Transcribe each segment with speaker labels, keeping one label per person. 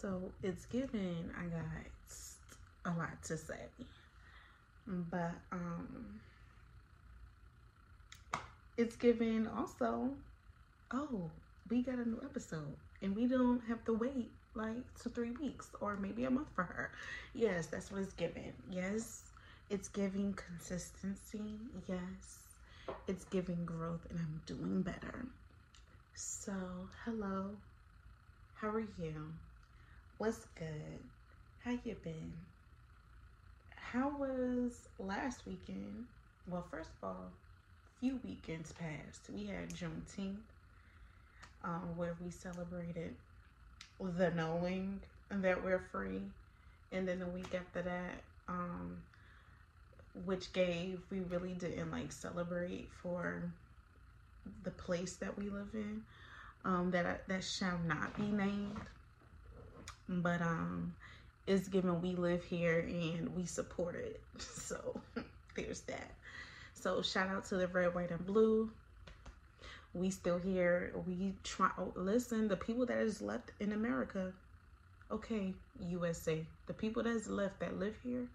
Speaker 1: So it's given I got a lot to say. But um it's given also, oh, we got a new episode and we don't have to wait like two, three weeks or maybe a month for her. Yes, that's what it's given. Yes, it's giving consistency. Yes, it's giving growth and I'm doing better. So, hello. How are you? What's good? How you been? How was last weekend? Well, first of all, few weekends passed. We had Juneteenth, um, where we celebrated the knowing that we're free. And then the week after that, um, which gave, we really didn't like celebrate for the place that we live in, um, that, that shall not be named. But, um, it's given we live here and we support it. So there's that. So shout out to the red, white, and blue we still here we try oh, listen the people that is left in america okay usa the people that is left that live here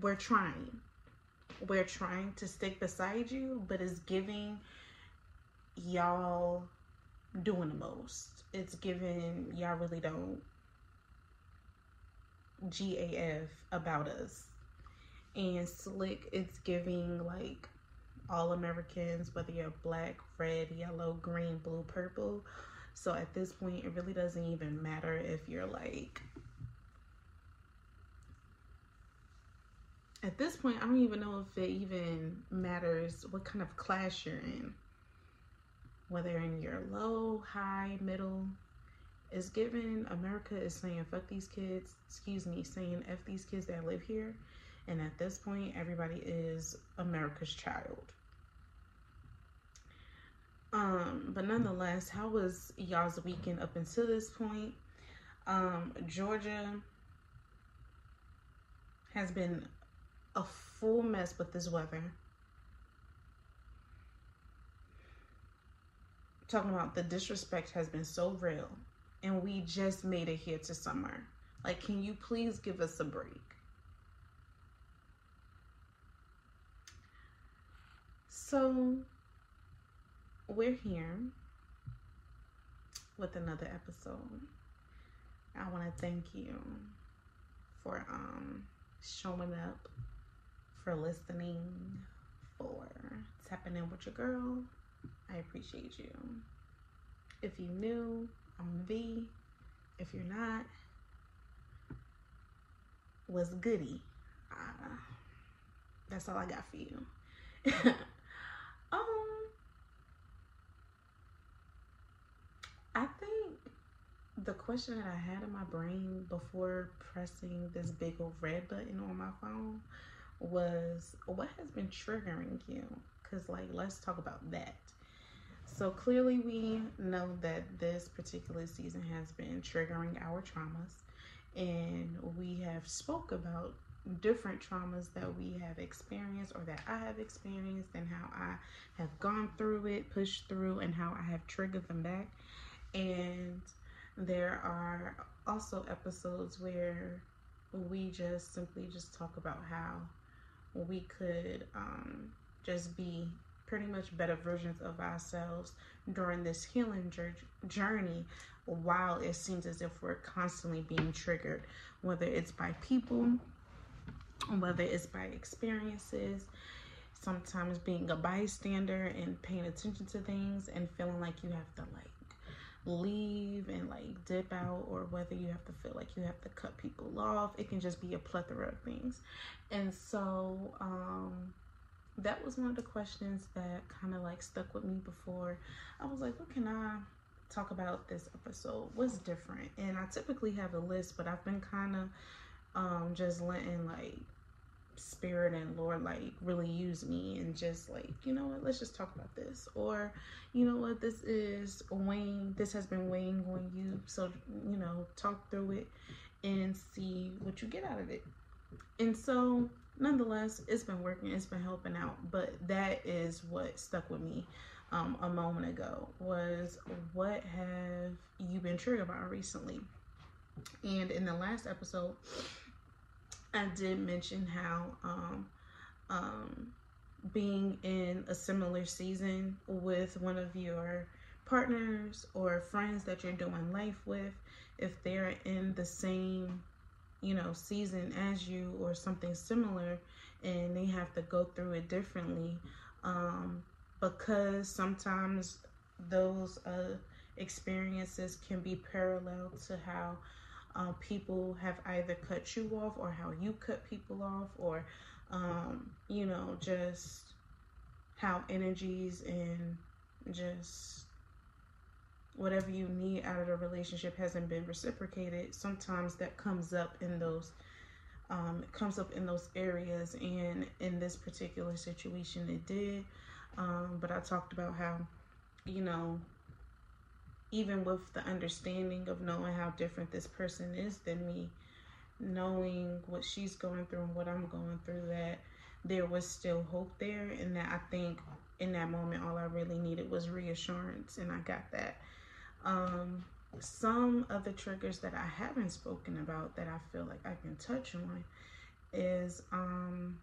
Speaker 1: we're trying we're trying to stick beside you but it's giving y'all doing the most it's giving y'all really don't gaf about us and slick it's giving like all Americans, whether you're black, red, yellow, green, blue, purple. So at this point, it really doesn't even matter if you're like. At this point, I don't even know if it even matters what kind of class you're in. Whether in your low, high, middle, is given. America is saying fuck these kids. Excuse me, saying f these kids that live here and at this point, everybody is America's child. Um, but nonetheless, how was y'all's weekend up until this point? Um, Georgia has been a full mess with this weather. Talking about the disrespect has been so real, and we just made it here to summer. Like, can you please give us a break? So we're here with another episode. I want to thank you for um showing up, for listening, for tapping in with your girl. I appreciate you. If you new, I'm V. If you're not, was goody. Uh, that's all I got for you. Um, I think the question that I had in my brain before pressing this big old red button on my phone was what has been triggering you? Because, like, let's talk about that. So, clearly, we know that this particular season has been triggering our traumas, and we have spoke about different traumas that we have experienced or that I have experienced and how I have gone through it, pushed through, and how I have triggered them back. And there are also episodes where we just simply just talk about how we could um, just be pretty much better versions of ourselves during this healing journey while it seems as if we're constantly being triggered, whether it's by people whether it's by experiences, sometimes being a bystander and paying attention to things and feeling like you have to like leave and like dip out or whether you have to feel like you have to cut people off. It can just be a plethora of things. And so um that was one of the questions that kind of like stuck with me before. I was like what can i talk about this episode? What's different? And i typically have a list but i've been kind of um just letting like spirit and lord like really use me and just like you know what? Let's just talk about this. Or you know what? This is weighing this has been weighing on you so you know talk through it and see what you get out of it. And so nonetheless it's been working it's been helping out but that is what stuck with me um, a moment ago was what have you been triggered by recently? And in the last episode, I did mention how um, um, being in a similar season with one of your partners or friends that you're doing life with, if they're in the same, you know, season as you or something similar and they have to go through it differently, um, because sometimes those uh, experiences can be parallel to how uh, people have either cut you off or how you cut people off or um, you know just how energies and just whatever you need out of the relationship hasn't been reciprocated sometimes that comes up in those um, it comes up in those areas and in this particular situation it did um, but I talked about how, you know, even with the understanding of knowing how different this person is than me, knowing what she's going through and what I'm going through, that there was still hope there. And that I think in that moment, all I really needed was reassurance, and I got that. Um, some of the triggers that I haven't spoken about that I feel like I can touch on is um,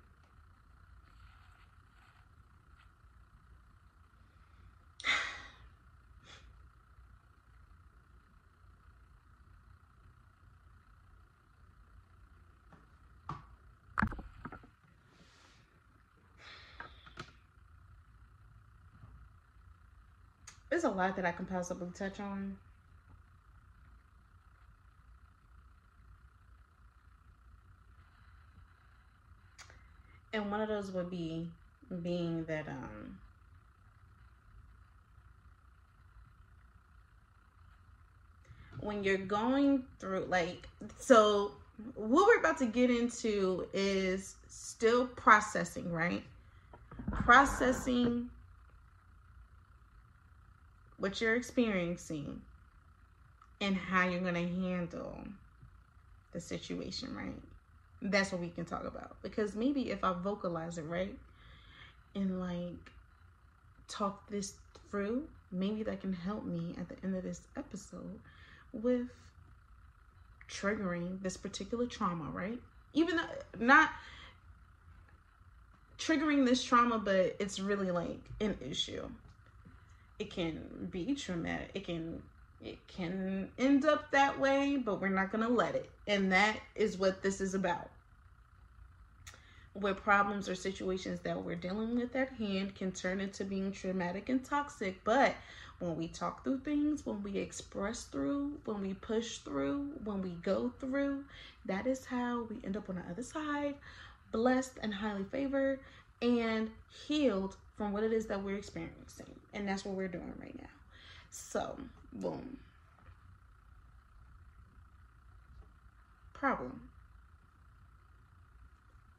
Speaker 1: There's a lot that I can possibly touch on. And one of those would be being that um when you're going through like so what we're about to get into is still processing, right? Processing what you're experiencing and how you're going to handle the situation, right? That's what we can talk about. Because maybe if I vocalize it, right, and like talk this through, maybe that can help me at the end of this episode with triggering this particular trauma, right? Even though not triggering this trauma, but it's really like an issue it can be traumatic. It can it can end up that way, but we're not going to let it. And that is what this is about. Where problems or situations that we're dealing with at hand can turn into being traumatic and toxic, but when we talk through things, when we express through, when we push through, when we go through, that is how we end up on the other side, blessed and highly favored and healed from what it is that we're experiencing. And that's what we're doing right now. So, boom. Problem.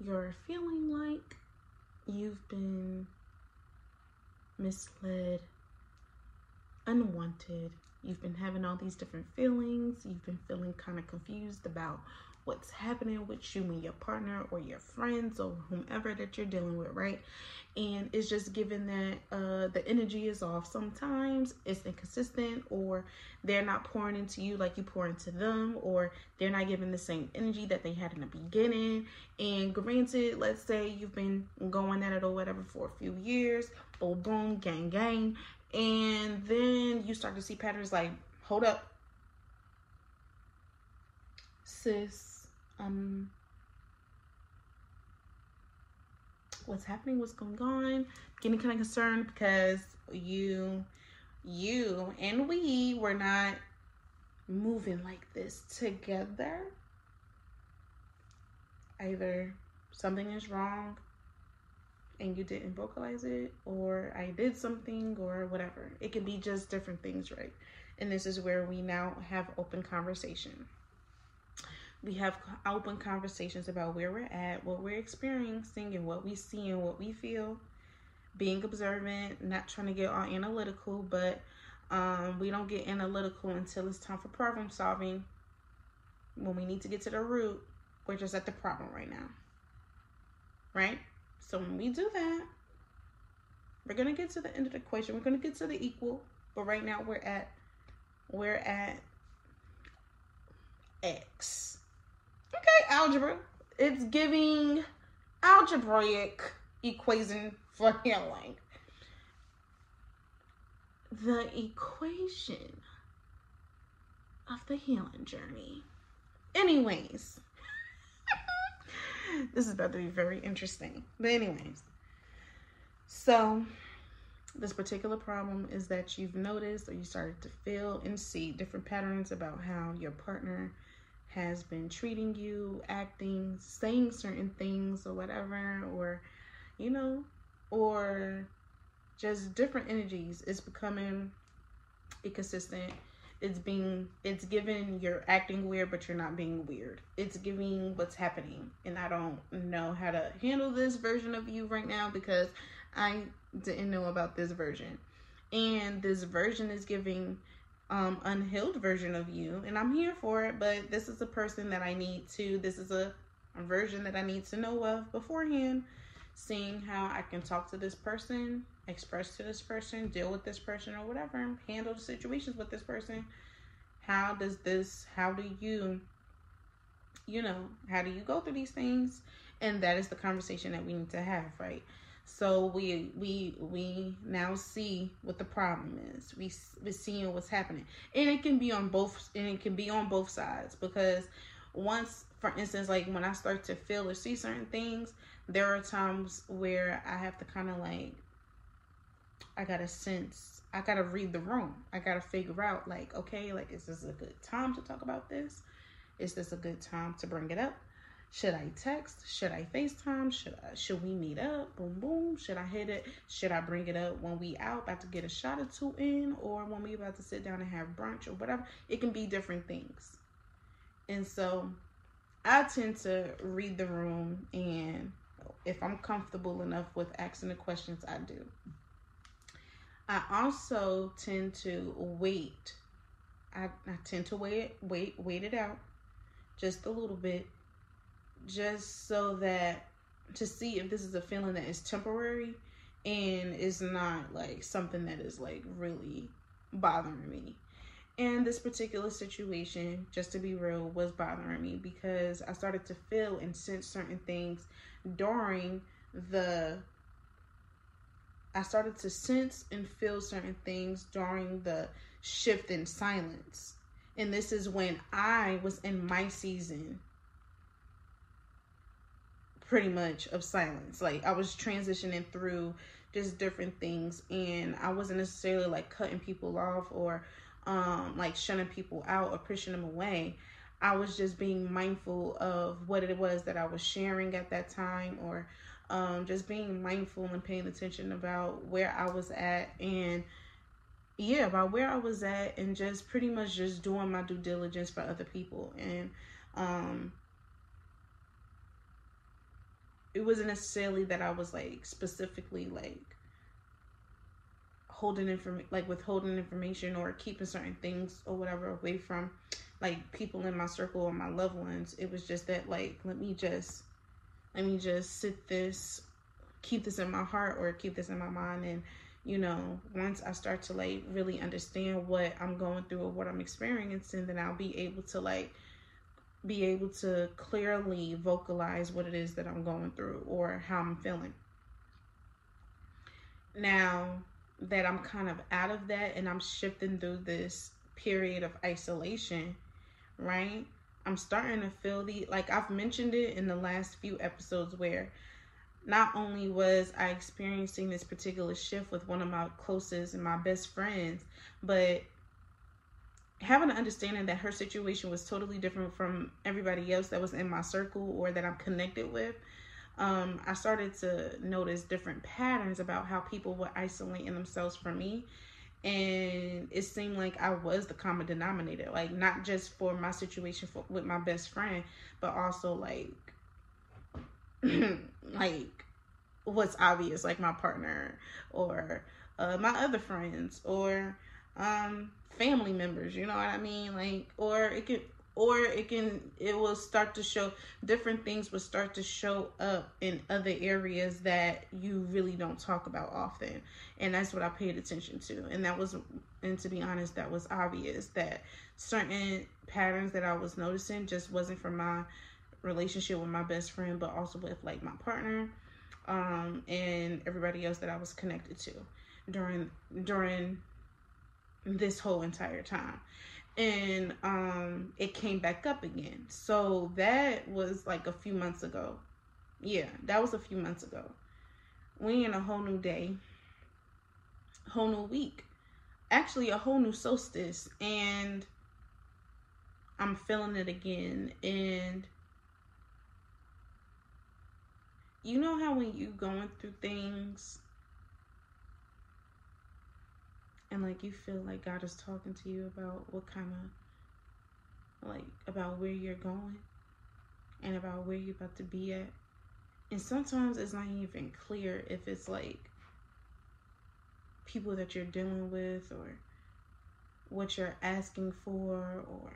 Speaker 1: You're feeling like you've been misled, unwanted. You've been having all these different feelings. You've been feeling kind of confused about what's happening with you and your partner or your friends or whomever that you're dealing with, right? And it's just given that uh, the energy is off. Sometimes it's inconsistent, or they're not pouring into you like you pour into them, or they're not giving the same energy that they had in the beginning. And granted, let's say you've been going at it or whatever for a few years, boom, boom, gang, gang, and then you start to see patterns like, hold up, sis um what's happening, what's going on, getting kind of concerned because you you and we were not moving like this together. Either something is wrong and you didn't vocalize it, or I did something, or whatever. It can be just different things, right? And this is where we now have open conversation we have open conversations about where we're at, what we're experiencing, and what we see and what we feel. Being observant, not trying to get all analytical, but um, we don't get analytical until it's time for problem solving. When we need to get to the root, we're just at the problem right now. Right? So when we do that, We're gonna get to the end of the equation. We're gonna get to the equal, but right now we're at we're at x. Okay, algebra. It's giving algebraic equation for healing. The equation of the healing journey. Anyways, this is about to be very interesting. But, anyways, so this particular problem is that you've noticed or you started to feel and see different patterns about how your partner has been treating you, acting, saying certain things or whatever, or you know, or just different energies. It's becoming inconsistent. It's being, it's giving you're acting weird, but you're not being weird. It's giving what's happening. And I don't know how to handle this version of you right now because I didn't know about this version. And this version is giving um unhealed version of you and I'm here for it, but this is a person that I need to this is a, a version that I need to know of beforehand, seeing how I can talk to this person, express to this person, deal with this person or whatever, handle the situations with this person. How does this how do you you know, how do you go through these things? And that is the conversation that we need to have, right? So we we we now see what the problem is. We we seeing what's happening, and it can be on both and it can be on both sides because once, for instance, like when I start to feel or see certain things, there are times where I have to kind of like I gotta sense. I gotta read the room. I gotta figure out like, okay, like is this a good time to talk about this? Is this a good time to bring it up? Should I text? Should I FaceTime? Should I, should we meet up? Boom boom. Should I hit it? Should I bring it up when we out about to get a shot or two in, or when we about to sit down and have brunch or whatever? It can be different things. And so, I tend to read the room, and if I'm comfortable enough with asking the questions, I do. I also tend to wait. I, I tend to wait, wait, wait it out just a little bit just so that to see if this is a feeling that is temporary and is not like something that is like really bothering me. And this particular situation, just to be real, was bothering me because I started to feel and sense certain things during the I started to sense and feel certain things during the shift in silence. And this is when I was in my season pretty much of silence. Like I was transitioning through just different things and I wasn't necessarily like cutting people off or um like shunning people out or pushing them away. I was just being mindful of what it was that I was sharing at that time or um just being mindful and paying attention about where I was at and yeah, about where I was at and just pretty much just doing my due diligence for other people and um it wasn't necessarily that I was like specifically like holding information like withholding information or keeping certain things or whatever away from like people in my circle or my loved ones. It was just that like let me just let me just sit this keep this in my heart or keep this in my mind. And you know once i start to like really understand what i'm going through or what i'm experiencing then i'll be able to like be able to clearly vocalize what it is that I'm going through or how I'm feeling. Now that I'm kind of out of that and I'm shifting through this period of isolation, right? I'm starting to feel the like I've mentioned it in the last few episodes where not only was I experiencing this particular shift with one of my closest and my best friends, but having an understanding that her situation was totally different from everybody else that was in my circle or that I'm connected with, um, I started to notice different patterns about how people were isolating themselves from me. And it seemed like I was the common denominator, like not just for my situation for, with my best friend, but also like, like what's obvious, like my partner or uh, my other friends or um family members, you know what I mean? Like, or it could or it can it will start to show different things will start to show up in other areas that you really don't talk about often and that's what i paid attention to and that was and to be honest that was obvious that certain patterns that i was noticing just wasn't from my relationship with my best friend but also with like my partner um and everybody else that i was connected to during during this whole entire time. And um it came back up again. So that was like a few months ago. Yeah that was a few months ago. We in a whole new day. Whole new week. Actually a whole new solstice. And i'm feeling it again. And you know how when you going through things and like you feel like God is talking to you about what kind of like about where you're going and about where you're about to be at. And sometimes it's not even clear if it's like people that you're dealing with or what you're asking for or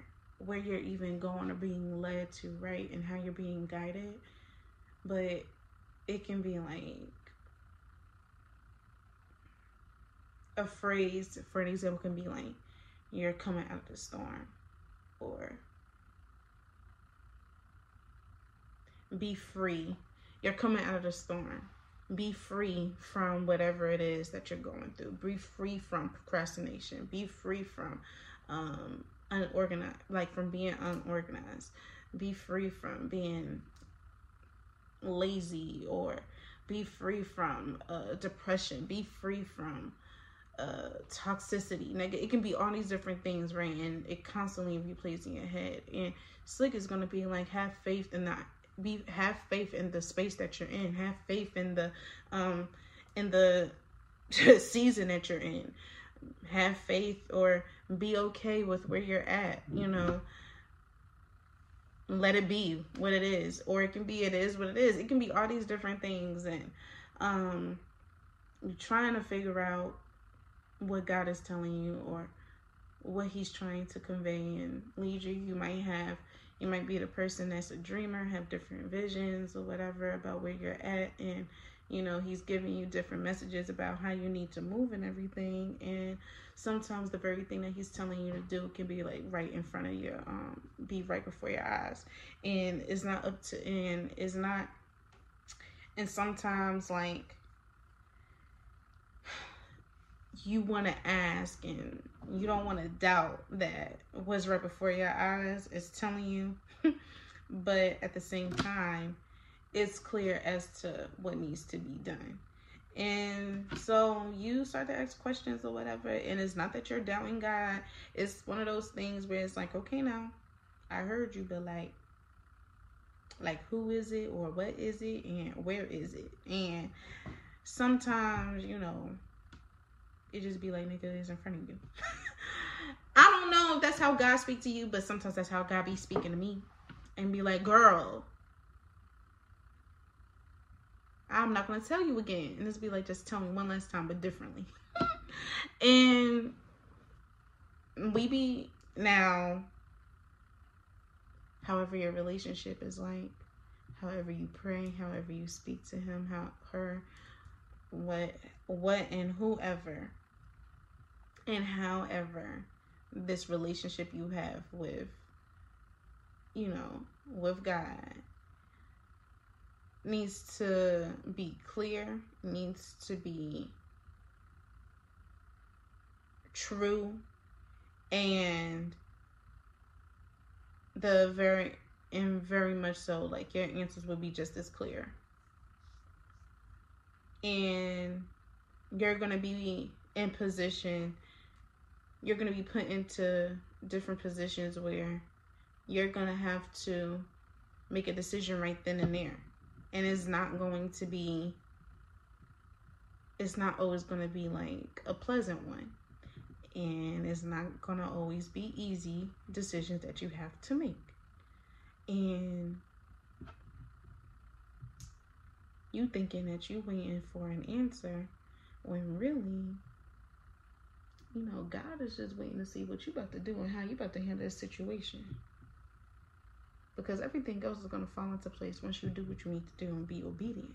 Speaker 1: where you're even going or being led to, right? And how you're being guided. But it can be like a phrase for an example can be like you're coming out of the storm or be free. You're coming out of the storm. Be free from whatever it is that you're going through. Be free from procrastination. Be free from um unorganized like from being unorganized. Be free from being lazy or be free from uh, depression. Be free from uh, toxicity. Like it can be all these different things, right? And it constantly replays in your head. And slick is gonna be like have faith in that be have faith in the space that you're in. Have faith in the um in the season that you're in. Have faith or be okay with where you're at, you know. Let it be what it is. Or it can be it is what it is. It can be all these different things and um you're trying to figure out what God is telling you or what he's trying to convey and lead you. You might have you might be the person that's a dreamer, have different visions or whatever about where you're at. And you know, he's giving you different messages about how you need to move and everything. And sometimes the very thing that he's telling you to do can be like right in front of you, um be right before your eyes. And it's not up to and it's not and sometimes like you want to ask and you don't want to doubt that what's right before your eyes is telling you. But at the same time it's clear as to what needs to be done. And so you start to ask questions or whatever and it's not that you're doubting god. It's one of those things where it's like okay now i heard you but like like who is it or what is it and where is it? And sometimes you know it just be like nigga is in front of you. I don't know if that's how God speak to you, but sometimes that's how God be speaking to me. And be like, girl, I'm not gonna tell you again. And just be like, just tell me one last time, but differently. and we be now, however your relationship is like, however you pray, however you speak to him, how her, what, what, and whoever and however this relationship you have with you know with god needs to be clear needs to be true and the very and very much so like your answers will be just as clear. And you're going to be in position you're going to be put into different positions where you're going to have to make a decision right then and there. And it's not going to be, it's not always going to be like a pleasant one. And it's not going to always be easy decisions that you have to make. And you thinking that you waiting for an answer when really you know, God is just waiting to see what you about to do and how you about to handle this situation. because everything else is going to fall into place once you do what you need to do and be obedient.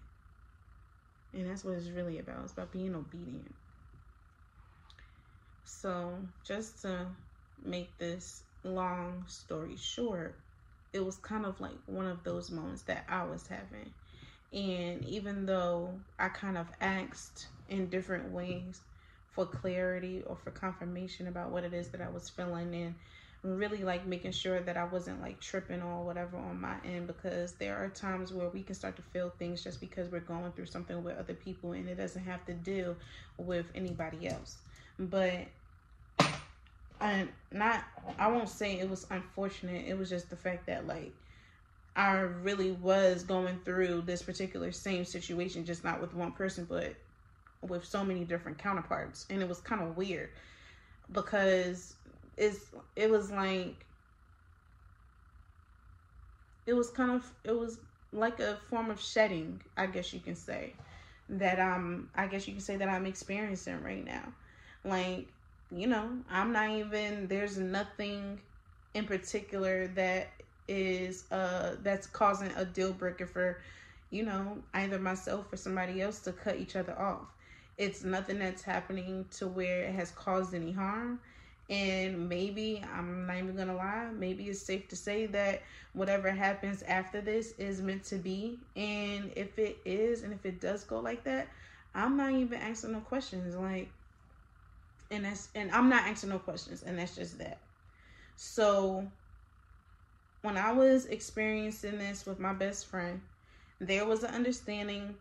Speaker 1: And that's what it's really about. It's about being obedient. So, just to make this long story short, it was kind of like one of those moments that I was having. And even though I kind of asked in different ways for clarity or for confirmation about what it is that I was feeling and really like making sure that I wasn't like tripping or whatever on my end because there are times where we can start to feel things just because we're going through something with other people and it doesn't have to deal with anybody else. But and not I won't say it was unfortunate. It was just the fact that like I really was going through this particular same situation, just not with one person, but with so many different counterparts. And it was kind of weird because it's it was like it was kind of it was like a form of shedding, I guess you can say. That um I guess you can say that I'm experiencing right now. Like you know, I'm not even there's nothing in particular that is uh that's causing a deal breaker for you know either myself or somebody else to cut each other off. It's nothing that's happening to where it has caused any harm. And maybe, I'm not even gonna lie, maybe it's safe to say that whatever happens after this is meant to be. And if it is, and if it does go like that, I'm not even asking no questions. Like, and that's and I'm not asking no questions, and that's just that. So when I was experiencing this with my best friend, there was an understanding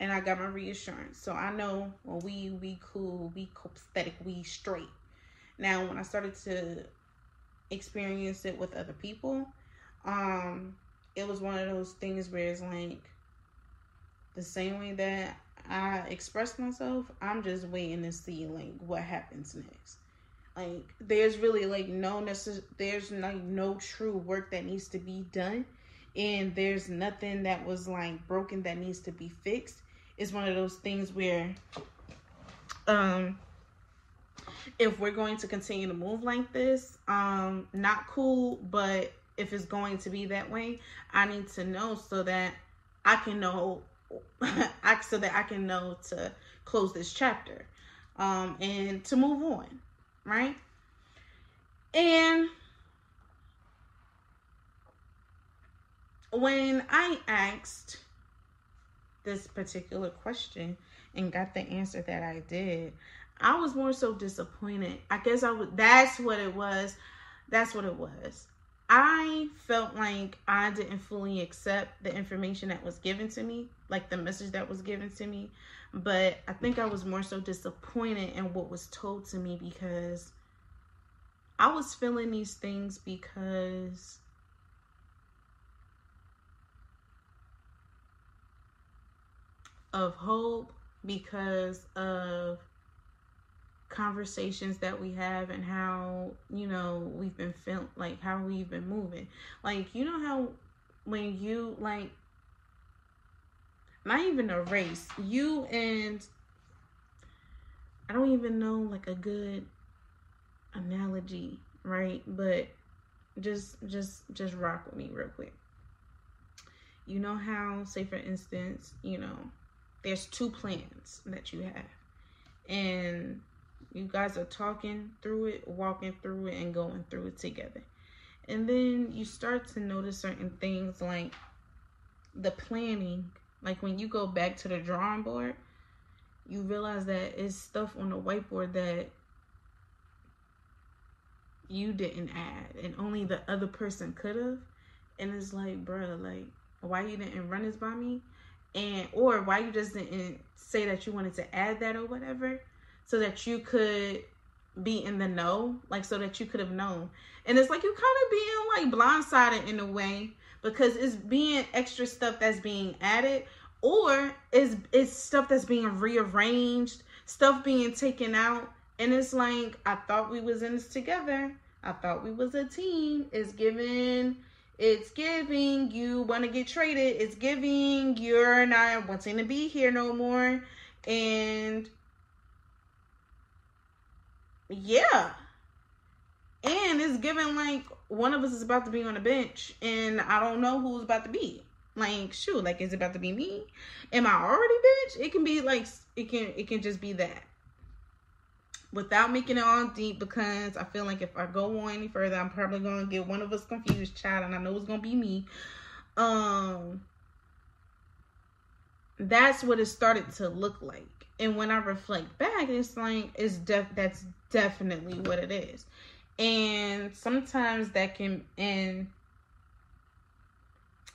Speaker 1: and I got my reassurance. So I know well we we cool, we copacetic, we straight. Now when I started to experience it with other people, um, it was one of those things where it's like the same way that I express myself, I'm just waiting to see like what happens next. Like there's really like no necess- there's like no true work that needs to be done and there's nothing that was like broken that needs to be fixed. It's one of those things where um if we're going to continue to move like this, um not cool, but if it's going to be that way, I need to know so that I can know I, so that I can know to close this chapter um, and to move on, right? And when I asked this particular question and got the answer that I did, I was more so disappointed. I guess I would that's what it was. That's what it was. I felt like I didn't fully accept the information that was given to me, like the message that was given to me. But I think I was more so disappointed in what was told to me because I was feeling these things because of hope, because of conversations that we have and how you know we've been feeling like how we've been moving. Like you know how when you like not even a race you and i don't even know like a good analogy right? But just just just rock with me real quick. You know how say for instance you know there's two plans that you have and you guys are talking through it, walking through it, and going through it together. And then you start to notice certain things like the planning. Like when you go back to the drawing board, you realize that it's stuff on the whiteboard that you didn't add and only the other person could have. And it's like, bro, like, why you didn't run this by me? And or why you just didn't say that you wanted to add that or whatever so that you could be in the know, like so that you could have known. And it's like you kind of being like blindsided in a way because it's being extra stuff that's being added or it's it's stuff that's being rearranged, stuff being taken out. And it's like I thought we was in this together. I thought we was a team. It's giving it's giving you want to get traded. It's giving you're not wanting to be here no more. And yeah. And it's given like one of us is about to be on the bench and I don't know who's about to be. Like, shoot, like is it about to be me? Am I already bench? It can be like it can it can just be that. Without making it all deep, because I feel like if I go on any further, I'm probably gonna get one of us confused, child, and I know it's gonna be me. Um that's what it started to look like. And when I reflect back, it's like it's def that's definitely what it is. And sometimes that can and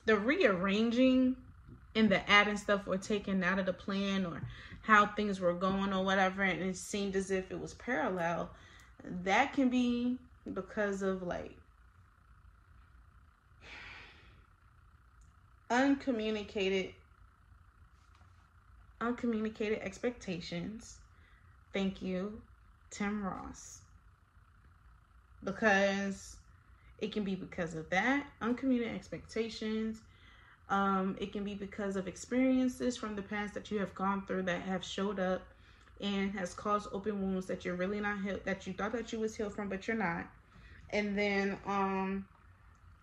Speaker 1: the rearranging and the adding stuff or taking out of the plan or how things were going or whatever and it seemed as if it was parallel that can be because of like uncommunicated uncommunicated expectations. Thank you, Tim Ross. Because it can be because of that, uncommunicated expectations. Um, it can be because of experiences from the past that you have gone through that have showed up and has caused open wounds that you're really not healed that you thought that you was healed from, but you're not. And then um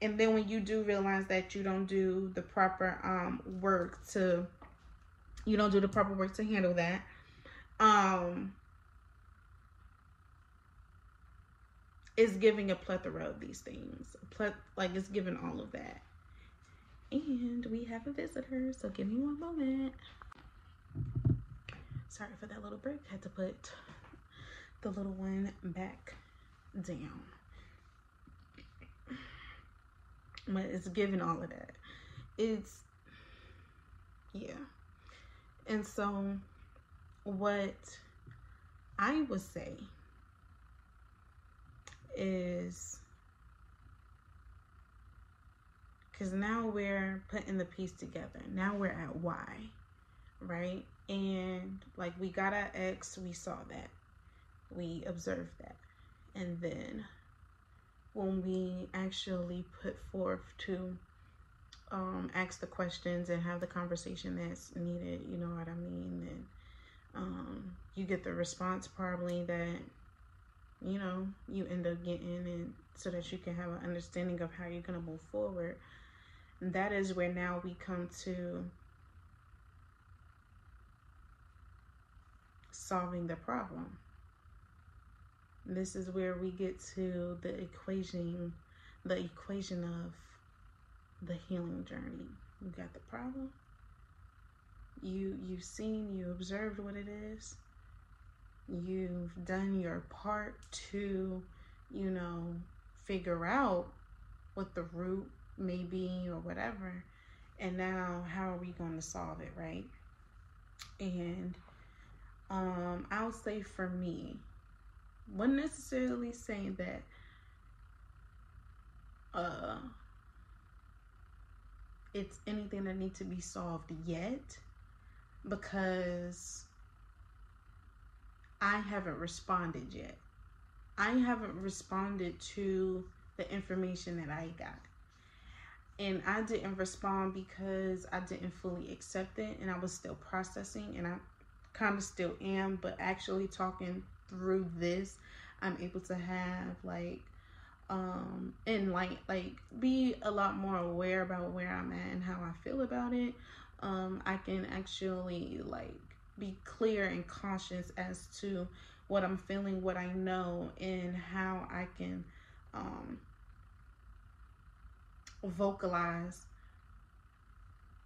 Speaker 1: and then when you do realize that you don't do the proper um work to you don't do the proper work to handle that um is giving a plethora of these things like it's giving all of that and we have a visitor so give me one moment. Sorry for that little break. Had to put the little one back down. But it's giving all of that. It's yeah. And so, what I would say is because now we're putting the piece together. Now we're at Y, right? And like we got our X, we saw that, we observed that. And then when we actually put forth to um, ask the questions and have the conversation that's needed. You know what I mean? And um, you get the response probably that you know you end up getting, and so that you can have an understanding of how you're gonna move forward. And that is where now we come to solving the problem. This is where we get to the equation, the equation of the healing journey. You got the problem. You you've seen, you observed what it is. You've done your part to, you know, figure out what the root may be or whatever. And now how are we going to solve it, right? And um I'll say for me, wouldn't necessarily say that uh it's anything that needs to be solved yet because I haven't responded yet. I haven't responded to the information that I got. And I didn't respond because I didn't fully accept it and I was still processing and I kind of still am, but actually talking through this, I'm able to have like um and like like be a lot more aware about where i'm at and how i feel about it. Um i can actually like be clear and conscious as to what i'm feeling what i know and how i can um vocalize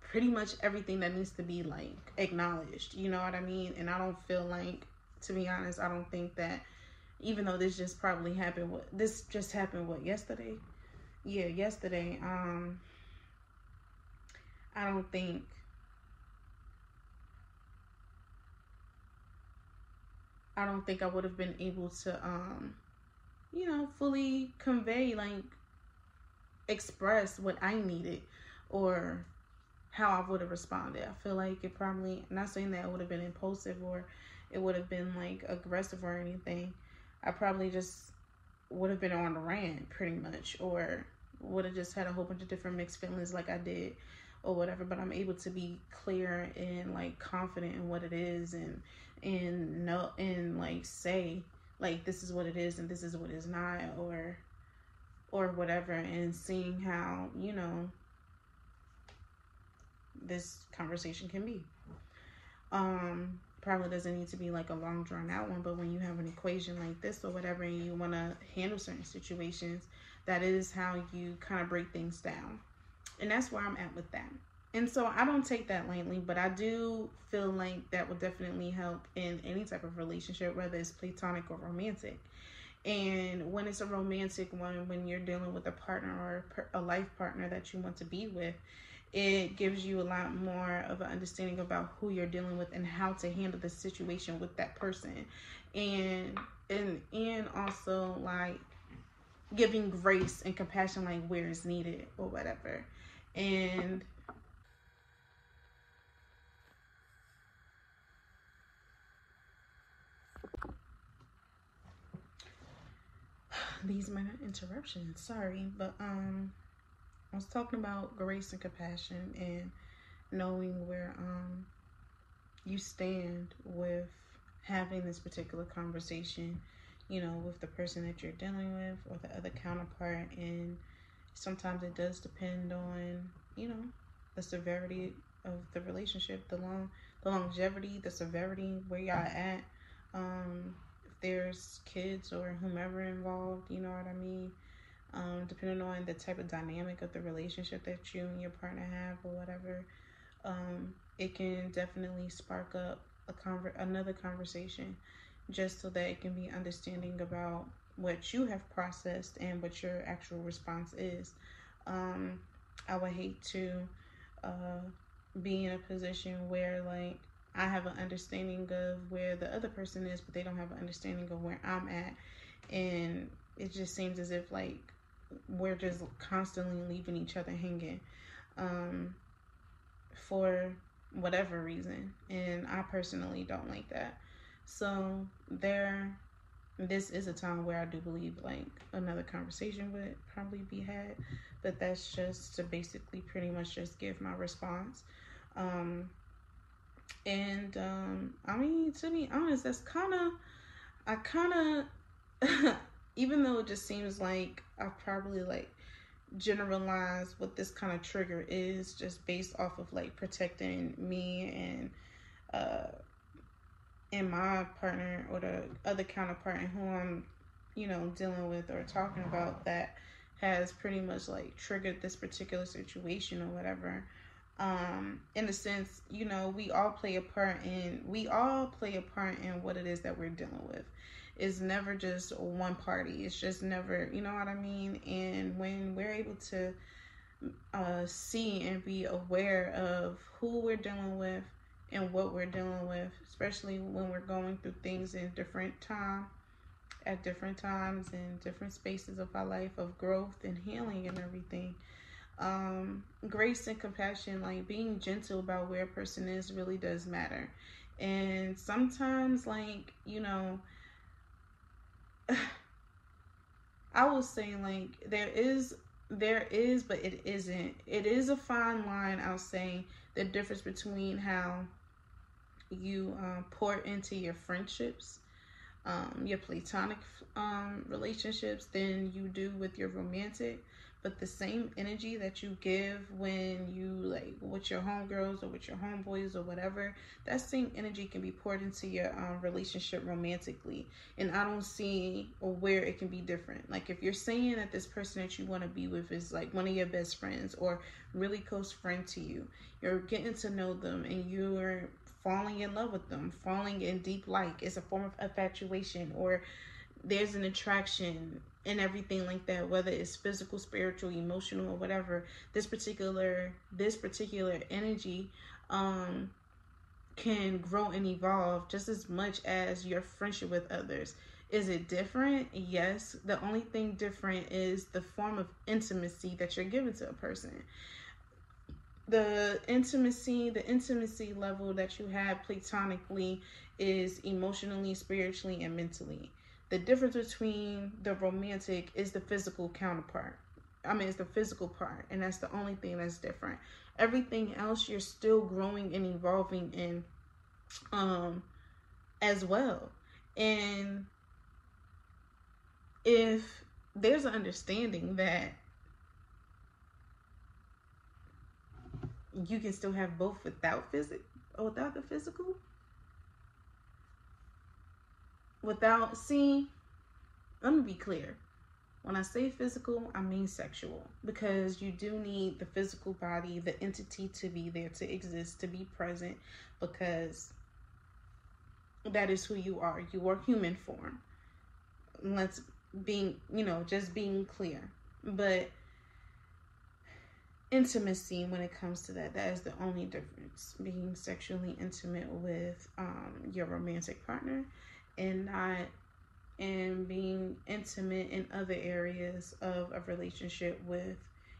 Speaker 1: pretty much everything that needs to be like acknowledged you know what i mean? And i don't feel like to be honest i don't think that even though this just probably happened what this just happened what yesterday? Yeah yesterday um i don't think i don't think i would have been able to um you know fully convey like express what i needed or how i would have responded i feel like it probably not saying that would have been impulsive or it would have been like aggressive or anything I probably just would have been on the rant pretty much, or would have just had a whole bunch of different mixed feelings like I did, or whatever. But I'm able to be clear and like confident in what it is, and and know and like say like this is what it is and this is what is not or or whatever and seeing how you know this conversation can be. Um probably doesn't need to be like a long drawn out one but when you have an equation like this or whatever and you want to handle certain situations that is how you kind of break things down. And that's where i'm at with that. And so I don't take that lightly, but I do feel like that will definitely help in any type of relationship, whether it's platonic or romantic. And when it's a romantic one, when you're dealing with a partner or a life partner that you want to be with, it gives you a lot more of an understanding about who you're dealing with and how to handle the situation with that person. And and and also like giving grace and compassion like where it's needed or whatever. And these minor interruptions. Sorry, but um, I was talking about grace and compassion and knowing where um you stand with having this particular conversation, you know, with the person that you're dealing with or the other counterpart, and sometimes it does depend on you know the severity of the relationship, the long, the longevity, the severity, where y'all at. Um, there's kids or whomever involved, you know what I mean? Um, depending on the type of dynamic of the relationship that you and your partner have or whatever, um, it can definitely spark up a conver- another conversation just so that it can be understanding about what you have processed and what your actual response is. Um, I would hate to uh, be in a position where like I have an understanding of where the other person is, but they don't have an understanding of where I'm at. And it just seems as if like we're just constantly leaving each other hanging um, for whatever reason. And I personally don't like that. So there this is a time where I do believe like another conversation would probably be had, but that's just to basically pretty much just give my response. Um, and um, I mean, to be honest, that's kind of, I kind of, even though it just seems like I probably like generalize what this kind of trigger is just based off of like protecting me and uh and my partner or the other counterpart and who I'm you know dealing with or talking about that has pretty much like triggered this particular situation or whatever um in a sense you know we all play a part in we all play a part in what it is that we're dealing with. It's never just one party. It's just never you know what i mean? And when we're able to uh see and be aware of who we're dealing with and what we're dealing with especially when we're going through things in different time at different times in different spaces of our life of growth and healing and everything um, grace and compassion, like being gentle about where a person is, really does matter. And sometimes, like, you know, I will say, like, there is, there is, but it isn't. It is a fine line, I'll say, the difference between how you um, pour into your friendships, um, your platonic um, relationships, than you do with your romantic but the same energy that you give when you like with your homegirls or with your homeboys or whatever that same energy can be poured into your um, relationship romantically. And i don't see where it can be different. Like if you're saying that this person that you want to be with is like one of your best friends or really close friend to you you're getting to know them and you're falling in love with them falling in deep like it's a form of infatuation or there's an attraction and everything like that whether it's physical spiritual emotional or whatever this particular this particular energy um can grow and evolve just as much as your friendship with others. Is it different? Yes. The only thing different is the form of intimacy that you're giving to a person. The intimacy the intimacy level that you have platonically is emotionally spiritually and mentally the difference between the romantic is the physical counterpart. I mean, it's the physical part, and that's the only thing that's different. Everything else, you're still growing and evolving in, um, as well. And if there's an understanding that you can still have both without physic without the physical without see let me be clear. When i say physical i mean sexual because you do need the physical body the entity to be there to exist to be present because that is who you are. You are human form. Let's being you know just being clear. But intimacy when it comes to that that is the only difference. Being sexually intimate with um, your romantic partner and not and being intimate in other areas of a relationship with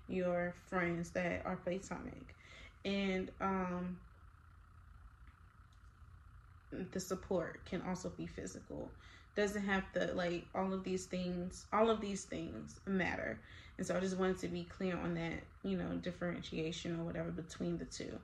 Speaker 1: your friends that are platonic. And um the support can also be physical. Doesn't have to like all of these things all of these things matter. And so i just wanted to be clear on that you know differentiation or whatever between the two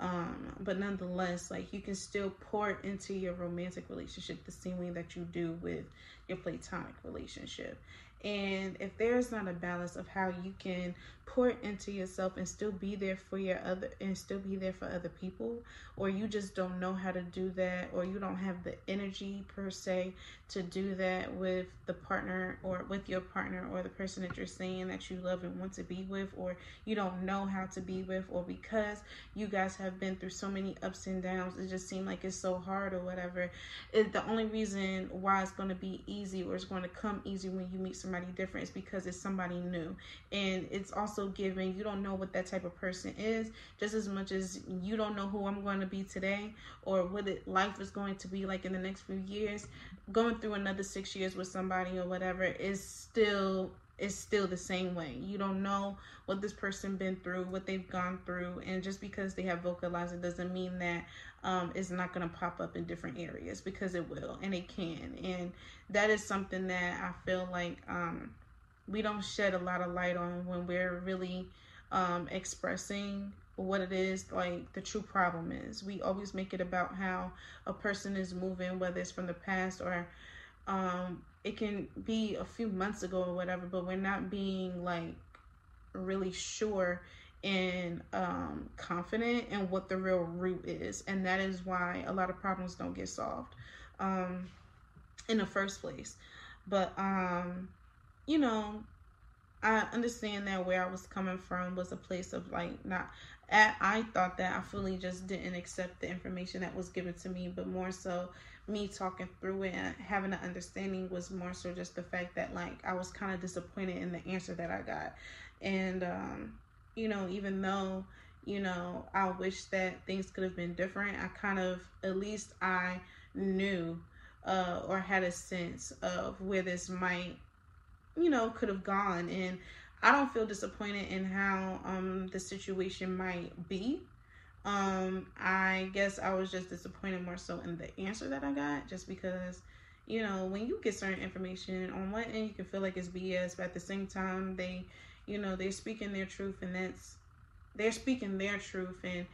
Speaker 1: um but nonetheless like you can still pour it into your romantic relationship the same way that you do with your platonic relationship. And if there's not a balance of how you can pour into yourself and still be there for your other and still be there for other people, or you just don't know how to do that, or you don't have the energy per se to do that with the partner or with your partner or the person that you're saying that you love and want to be with, or you don't know how to be with, or because you guys have been through so many ups and downs, it just seems like it's so hard or whatever. It, the only reason why it's going to be easy or it's going to come easy when you meet somebody different is because it's somebody new, and it's also given. You don't know what that type of person is, just as much as you don't know who I'm going to be today or what it, life is going to be like in the next few years. Going through another six years with somebody or whatever is still is still the same way. You don't know what this person been through, what they've gone through, and just because they have vocalized it doesn't mean that um, it's not going to pop up in different areas because it will and it can. And that is something that I feel like um, we don't shed a lot of light on when we're really um, expressing what it is like the true problem is. We always make it about how a person is moving, whether it's from the past or um, it can be a few months ago or whatever, but we're not being like really sure and um, confident in what the real root is. And that is why a lot of problems don't get solved um, in the first place. But um, you know, I understand that where I was coming from was a place of like not. At. I thought that I fully just didn't accept the information that was given to me, but more so me talking through it and having an understanding was more so just the fact that like I was kind of disappointed in the answer that I got. And um, you know, even though, you know, I wish that things could have been different, I kind of at least I knew uh or had a sense of where this might you know, could have gone. And I don't feel disappointed in how um the situation might be. Um, I guess I was just disappointed more so in the answer that I got, just because, you know, when you get certain information on one end, you can feel like it's BS, but at the same time, they, you know, they're speaking their truth, and that's they're speaking their truth, and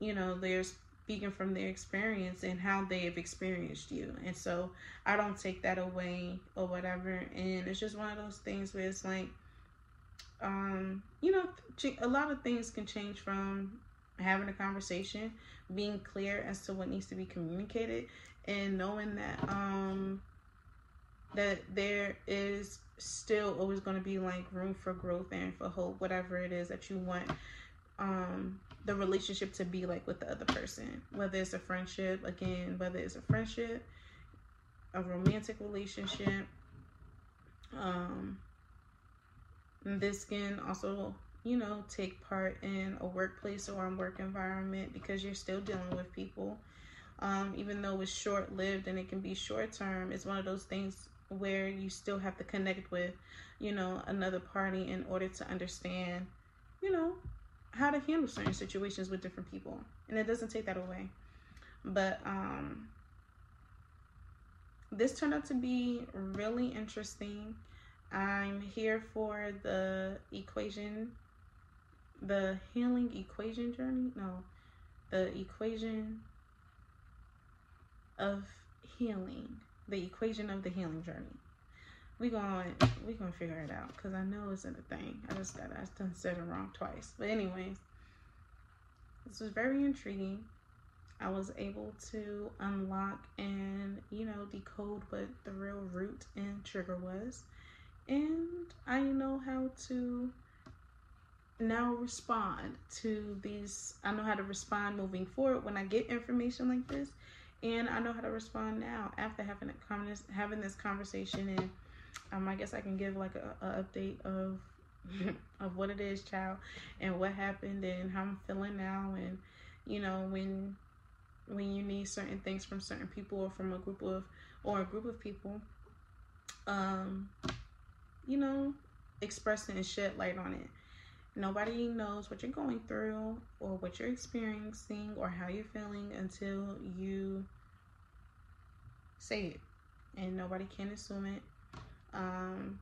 Speaker 1: you know, there's speaking from their experience and how they have experienced you. And so I don't take that away or whatever. And it's just one of those things where it's like, um, you know, a lot of things can change from having a conversation, being clear as to what needs to be communicated, and knowing that um that there is still always going to be like room for growth and for hope, whatever it is that you want um the relationship to be like with the other person. Whether it's a friendship again whether it's a friendship a romantic relationship um this can also you know take part in a workplace or a work environment because you're still dealing with people. Um even though it's short lived and it can be short term it's one of those things where you still have to connect with you know another party in order to understand you know how to handle certain situations with different people. And it doesn't take that away. But um this turned out to be really interesting. I'm here for the equation the healing equation journey? No the equation of healing. The equation of the healing journey we going we gonna figure it out because I know it's in a thing. I just got I done said it wrong twice. But anyways, this was very intriguing. I was able to unlock and you know decode what the real root and trigger was, and I know how to now respond to these. I know how to respond moving forward when I get information like this, and I know how to respond now after having a having this conversation and um, I guess I can give like a, a update of of what it is, child, and what happened, and how I'm feeling now, and you know when when you need certain things from certain people or from a group of or a group of people, um, you know, expressing and shed light on it. Nobody knows what you're going through or what you're experiencing or how you're feeling until you say it. And nobody can assume it. Um,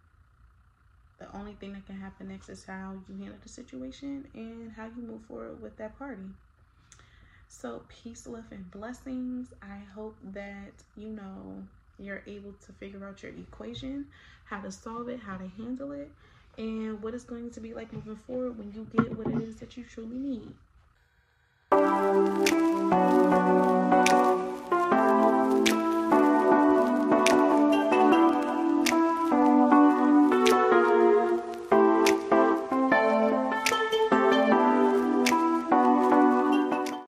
Speaker 1: the only thing that can happen next is how you handle the situation and how you move forward with that party. So, peace, love, and blessings. I hope that you know you're able to figure out your equation, how to solve it, how to handle it, and what it's going to be like moving forward when you get what it is that you truly need.